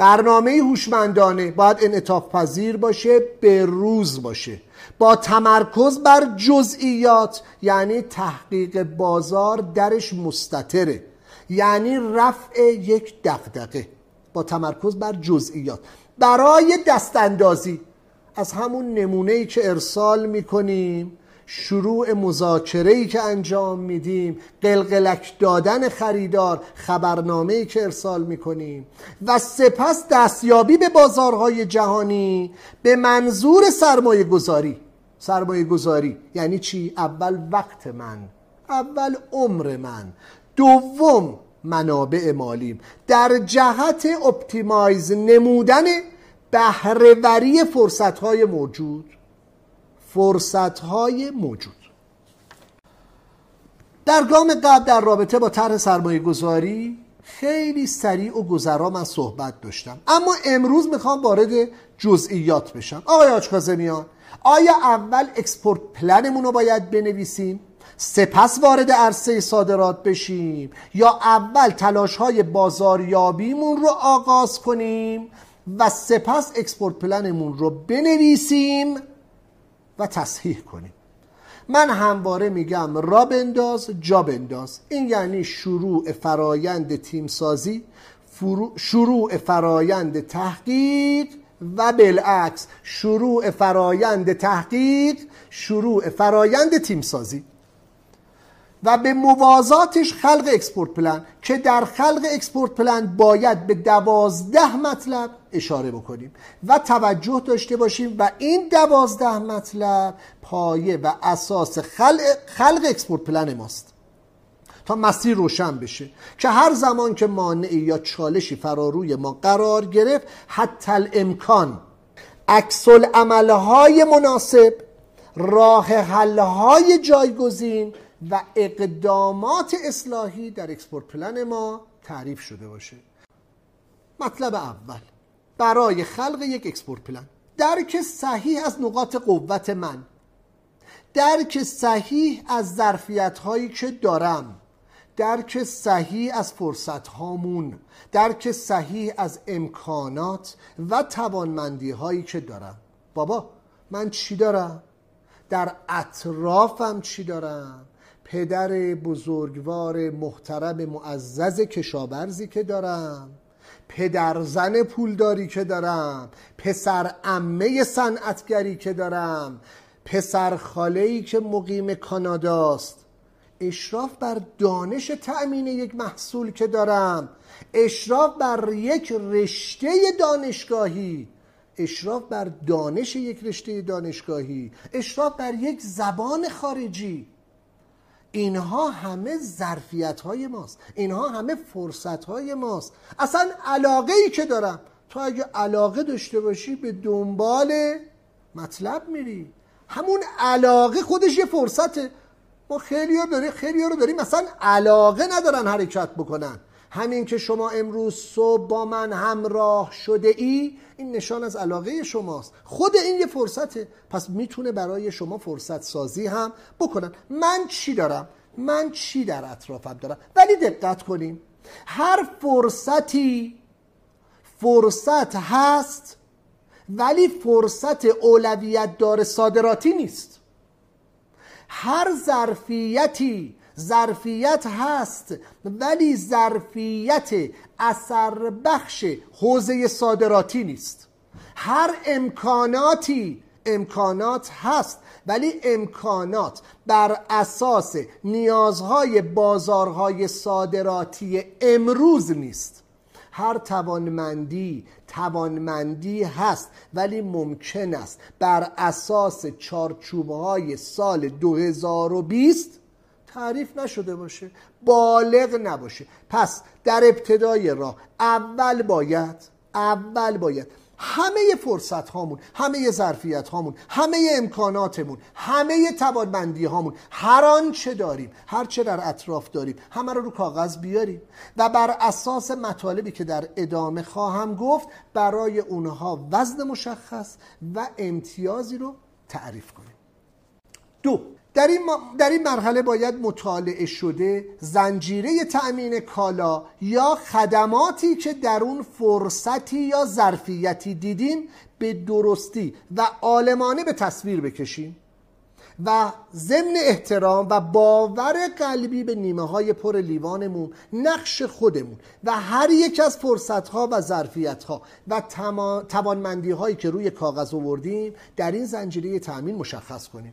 برنامه هوشمندانه باید انعطاف پذیر باشه به روز باشه. با تمرکز بر جزئیات یعنی تحقیق بازار درش مستطره. یعنی رفع یک دقدقه با تمرکز بر جزئیات. برای دستاندازی از همون نمونه ای که ارسال می‌کنیم شروع مذاکره ای که انجام میدیم قلقلک دادن خریدار خبرنامه ای که ارسال می‌کنیم و سپس دستیابی به بازارهای جهانی به منظور سرمایه گذاری سرمایه گذاری یعنی چی؟ اول وقت من اول عمر من. دوم منابع مالیم. در جهت optimize نمودن بهرهوری فرصتهای موجود. فرصتهای موجود. در گام قبل در رابطه با طرح سرمایه گذاری خیلی سریع و گذرا من صحبت داشتم. اما امروز می‌خوام وارد جزئیات بشم. آقای آچکازمیان آیا اول export plan مون رو باید بنویسیم؟ سپس وارد عرصه صادرات بشیم؟ یا اول تلاش های بازاریابیمون رو آغاز کنیم و سپس export plan مون رو بنویسیم؟ و تصحیح کنیم. من همواره میگم راه بنداز جا بنداز. این یعنی شروع فرایند تیمسازی شروع فرایند تحقیق و بالعکس شروع فرایند تحقیق شروع فرایند تیمسازی. و به موازاتش خلق export plan که در خلق export plan باید به دوازده مطلب اشاره بکنیم و توجه داشته باشیم و این دوازده مطلب پایه و اساس خلق, خلق export plan ماست تا مسیر روشن بشه که هر زمان که مانعی یا چالشی فراروی ما قرار گرفت حتی الامکان عکس‌العمل‌های مناسب راه حلهای جایگزین و اقدامات اصلاحی در export plan ما تعریف شده باشه. مطلب اول برای خلق یک export plan درک صحیح از نقاط قوت من درک صحیح از ظرفیت هایی که دارم درک صحیح از فرصت هامون درک صحیح از امکانات و توانمندی هایی که دارم. بابا من چی دارم؟ در اطرافم چی دارم؟ پدر بزرگوار محترم معزز کشاورزی که دارم پدر زن پولداری که دارم پسر امه صنعتگری که دارم پسر خاله که مقیم کاناداست. اشراف بر دانش تأمین یک محصول که دارم اشراف بر یک رشته دانشگاهی اشراف بر دانش یک رشته دانشگاهی اشراف بر یک زبان خارجی. اینها همه ظرفیت های ماست. اینها همه فرصت های ماست. اصلا علاقه ای که دارم تو اگه علاقه داشته باشی به دنبال مطلب میری. همون علاقه خودش یه فرصته. ما خیلی ها داریم خیلی ها رو داریم مثلا علاقه ندارن حرکت بکنن. همین که شما امروز صبح با من همراه شده ای این نشان از علاقه شماست. خود این یه فرصته. پس می‌تونه برای شما فرصت سازی هم بکنن. من چی دارم؟ من چی در اطرافم دارم؟ ولی دقت کنیم. هر فرصتی فرصت هست ولی فرصت اولویت دار صادراتی نیست. هر ظرفیتی ظرفیت هست ولی ظرفیت اثر بخش حوزه صادراتی نیست. هر امکاناتی امکانات هست ولی امکانات بر اساس نیازهای بازارهای صادراتی امروز نیست. هر توانمندی توانمندی هست ولی ممکن است بر اساس چارچوبهای سال 2020 تعریف نشده باشه. بالغ نباشه. پس در ابتدای راه اول باید اول باید همه فرصت هامون همه ظرفیت هامون همه امکاناتمون همه توانمندی هامون هر آنچه داریم هر چه در اطراف داریم همه رو رو کاغذ بیاریم. و بر اساس مطالبی که در ادامه خواهم گفت برای اونها وزن مشخص و امتیازی رو تعریف کنیم. دو در این, در این مرحله باید مطالعه شده زنجیره تأمین کالا یا خدماتی که در اون فرصتی یا ظرفیتی دیدیم به درستی و عالمانه به تصویر بکشیم و ضمن احترام و باور قلبی به نیمه های پر لیوانمون نقش خودمون و هر یک از فرصت ها و ظرفیت ها و توانمندی هایی که روی کاغذ آوردیم در این زنجیره تأمین مشخص کنیم.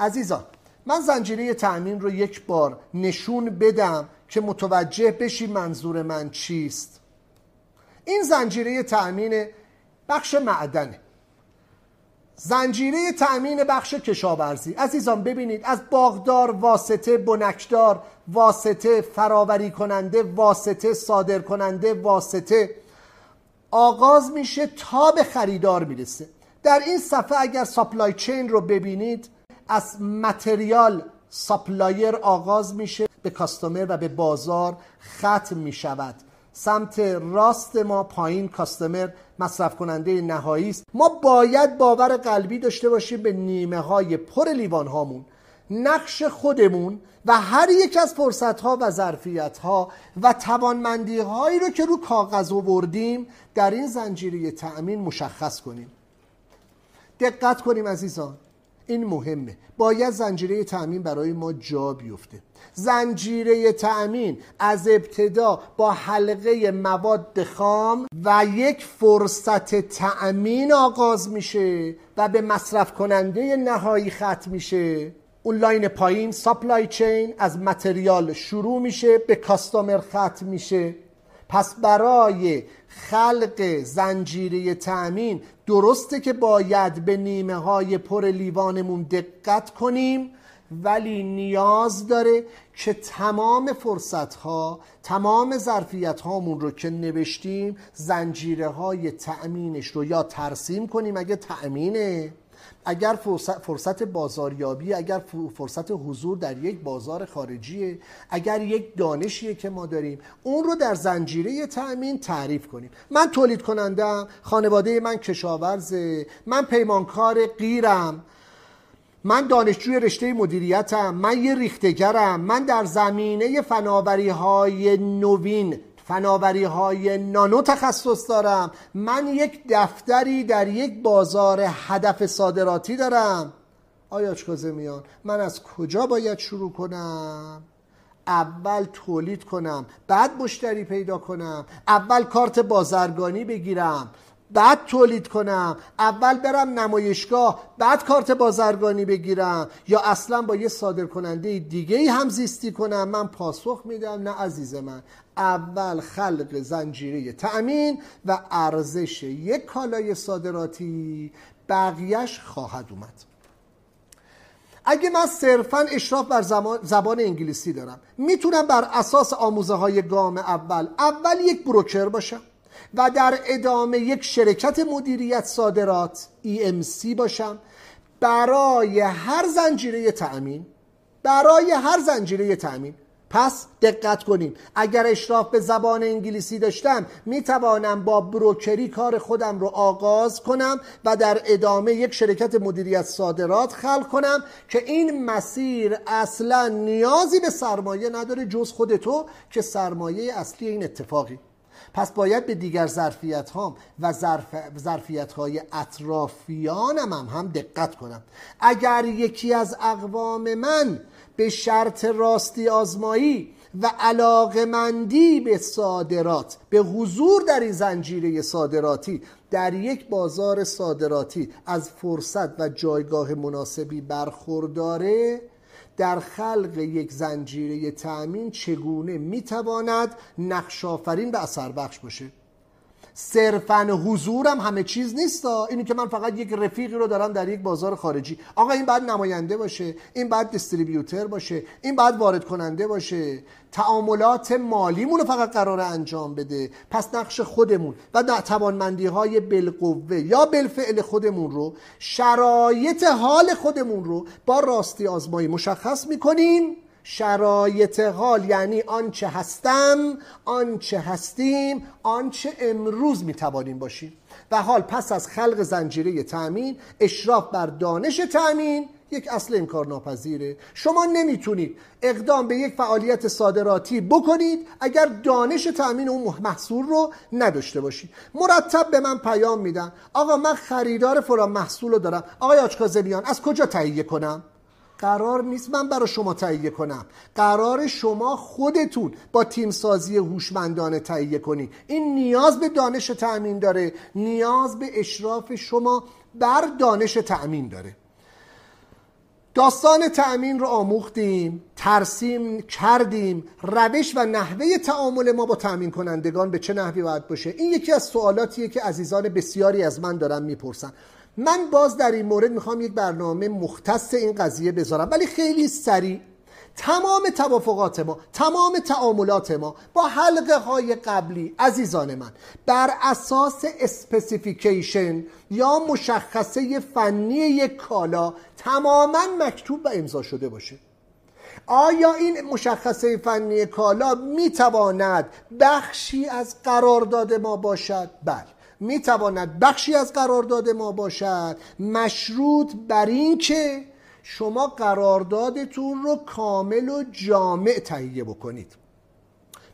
عزیزان من زنجیره تأمین رو یک بار نشون بدم که متوجه بشی منظور من چیست. این زنجیره تأمین بخش معدنه. زنجیره تأمین بخش کشاورزی. عزیزان ببینید از باغدار واسطه بنکدار واسطه فراوری کننده واسطه صادر کننده واسطه آغاز میشه تا به خریدار می‌رسه. در این صفحه اگر supply chain رو ببینید از material supplier آغاز میشه به customer و به بازار ختم می‌شود. سمت راست ما پایین کاستمر مصرف کننده نهایی است. ما باید باور قلبی داشته باشیم به نیمه های پر لیوان هامون نقش خودمون و هر یک از فرصت ها و ظرفیت ها و توانمندی هایی رو که رو کاغذ آوردیم در این زنجیره تأمین مشخص کنیم. دقت کنیم عزیزان. این مهمه. باید زنجیره تأمین برای ما جا بیفته. زنجیره تأمین از ابتدا با حلقه مواد خام و یک فرصت تأمین آغاز میشه و به مصرف کننده نهایی ختم میشه. اون line پایین supply chain از material شروع میشه به customer ختم میشه. پس برای خلق زنجیره تأمین. درسته که باید به نیمه های پر لیوانمون دقت کنیم ولی نیاز داره که تمام فرصت ها تمام ظرفیت هامون رو که نوشتیم زنجیره های تأمینش رو یا ترسیم کنیم اگه تأمینه. اگر فرصت بازاریابی اگر فرصت حضور در یک بازار خارجیه اگر یک دانشیه که ما داریم اون رو در زنجیره تأمین تعریف کنیم. من تولید کنندم خانواده من کشاورزه من پیمانکار غیرم من دانشجوی رشته مدیریتم من یه ریختگرم من در زمینه فناوری های نوین فناوری های نانو تخصص دارم. من یک دفتری در یک بازار هدف صادراتی دارم. آیا میان؟ من از کجا باید شروع کنم؟ اول تولید کنم بعد مشتری پیدا کنم اول کارت بازرگانی بگیرم بعد تولید کنم اول برم نمایشگاه بعد کارت بازرگانی بگیرم یا اصلا با یه صادر کننده دیگه هم زیستی کنم. من پاسخ میدم نه عزیز من. اول خلق زنجیره تأمین و ارزش یک کالای صادراتی بقیهش خواهد اومد. اگه من صرفا اشراف بر زبان انگلیسی دارم می‌تونم بر اساس آموزه های گام اول اول یک بروکر باشم و در ادامه یک شرکت مدیریت صادرات EMC باشم برای هر زنجیره تأمین برای هر زنجیره تأمین پس دقت کنیم اگر اشراف به زبان انگلیسی داشتم می توانم با بروکری کار خودم رو آغاز کنم و در ادامه یک شرکت مدیریت صادرات خلق کنم که این مسیر اصلا نیازی به سرمایه نداره جز خود تو که سرمایه اصلی این اتفاقی. پس باید به دیگر ظرفیت هام و ظرفیت های اطرافیانم هم, هم دقت کنم. اگر یکی از اقوام من به شرط راستی آزمایی و علاقمندی به صادرات به حضور در این زنجیره صادراتی در یک بازار صادراتی از فرصت و جایگاه مناسبی برخورداره در خلق یک زنجیره تأمین چگونه می‌تواند نقش آفرین و اثر بخش باشه؟ صرفا حضورم همه چیز نیست اینی که من فقط یک رفیقی رو دارم در یک بازار خارجی. آقا این بعد نماینده باشه این بعد دیستریبیوتر باشه این بعد وارد کننده باشه. تعاملات مالیمون رو فقط قرار انجام بده. پس نقش خودمون و توانمندی های بالقوه یا بالفعل خودمون رو شرایط حال خودمون رو با راستی آزمایی مشخص می‌کنیم شرایط حال یعنی آنچه هستم آنچه هستیم آنچه امروز می‌توانیم باشیم. و حال پس از خلق زنجیره تأمین اشراف بر دانش تأمین یک اصل انکار ناپذیره شما نمی‌تونید اقدام به یک فعالیت صادراتی بکنید اگر دانش تأمین اون محصول رو نداشته باشید. مرتب به من پیام میدن آقا من خریدار فلان محصول رو دارم. آقای آچکازلیان از کجا تهیه کنم؟ قرار نیست من برای شما تهیه کنم. قرار شما خودتون با تیم سازی هوشمندانه تهیه کنید این نیاز به دانش تأمین داره. نیاز به اشراف شما بر دانش تأمین داره. داستان تأمین رو آموختیم ترسیم کردیم. روش و نحوه تعامل ما با تأمین کنندگان به چه نحوی باید باشه؟ این یکی از سوالاتیه که عزیزان بسیاری از من دارن می‌پرسن. من باز در این مورد می‌خوام یک برنامه مختص این قضیه بذارم ولی خیلی سریع. تمام توافقات ما تمام تعاملات ما با حلقه های قبلی عزیزان من بر اساس specification یا مشخصه فنی یک کالا تماما مکتوب و امضا شده باشه. آیا این مشخصه فنی کالا می‌تواند بخشی از قرارداد ما باشد؟ بله. می‌تواند بخشی از قرارداد ما باشد. مشروط بر این که شما قراردادتون رو کامل و جامع تهیه بکنید.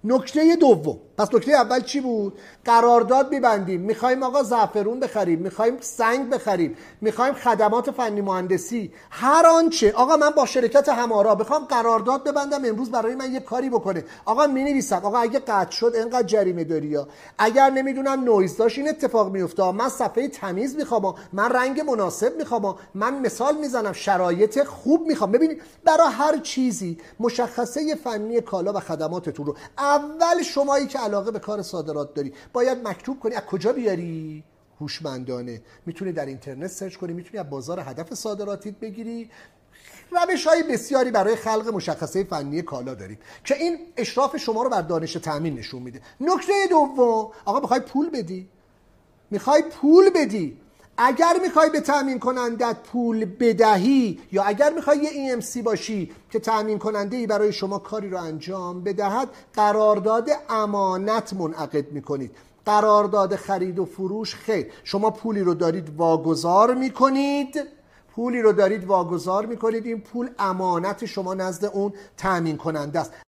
نکته دوم. پس نکته اول چی بود؟ قرارداد میبندیم. می‌خوایم آقا زعفرون بخریم. می‌خوایم سنگ بخریم. می‌خوایم خدمات فنی مهندسی. هر آنچه. آقا من با شرکت همارا بخوام قرارداد ببندم. امروز برای من یه کاری بکنه. آقا می‌نویسم. آقا اگه قطع شد انقدر جریمه داری یا. اگر نمی‌دونم نویز داشت این اتفاق میفته من صفحه تمیز می‌خوام. من رنگ مناسب می‌خوام. من مثال می‌زنم. شرایط خوب می‌خوام. ببینید برای هر چیزی مشخصه فنی کالا و خدماتتون رو. اول شمایی که علاقه به کار صادرات داری. باید مکتوب کنی از کجا بیاری؟ هوشمندانه. می‌تونی در اینترنت سرچ کنی می‌تونی از بازار هدف صادراتیت بگیری. روش های بسیاری برای خلق مشخصه فنی کالا داریم که این اشراف شما رو بر دانش تأمین نشون میده. نکته دوم آقا می‌خوای پول بدی؟ می‌خوای پول بدی. اگر می‌خوای به تأمین کنندت پول بدهی یا اگر می‌خوای یه EMC باشی که تأمین کننده ای برای شما کاری رو انجام بدهد قرارداد امانت منعقد می‌کنید. قرارداد خرید و فروش خیر. شما پولی رو دارید واگذار می‌کنید. پولی رو دارید واگذار می‌کنید. این پول امانت شما نزد اون تأمین کننده است.